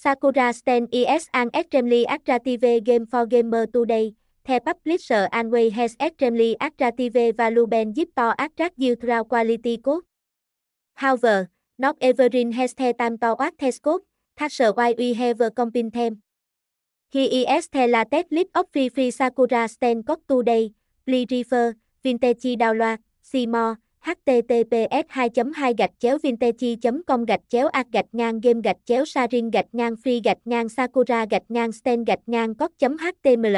Sakura Stand is an extremely attractive game for gamer today. The publisher Anway has extremely attractive value zip to attract you through quality code. However, not everyone has the time to access code, that's why we have combined them. He is the latest lip of free free Sakura Stand code today. Please refer, vintage download, see more https 2 2 gạch chéo vintage com gạch chéo a gạch ngang game gạch chéo sarin gạch ngang free gạch ngang sakura gạch ngang sten gạch ngang cot html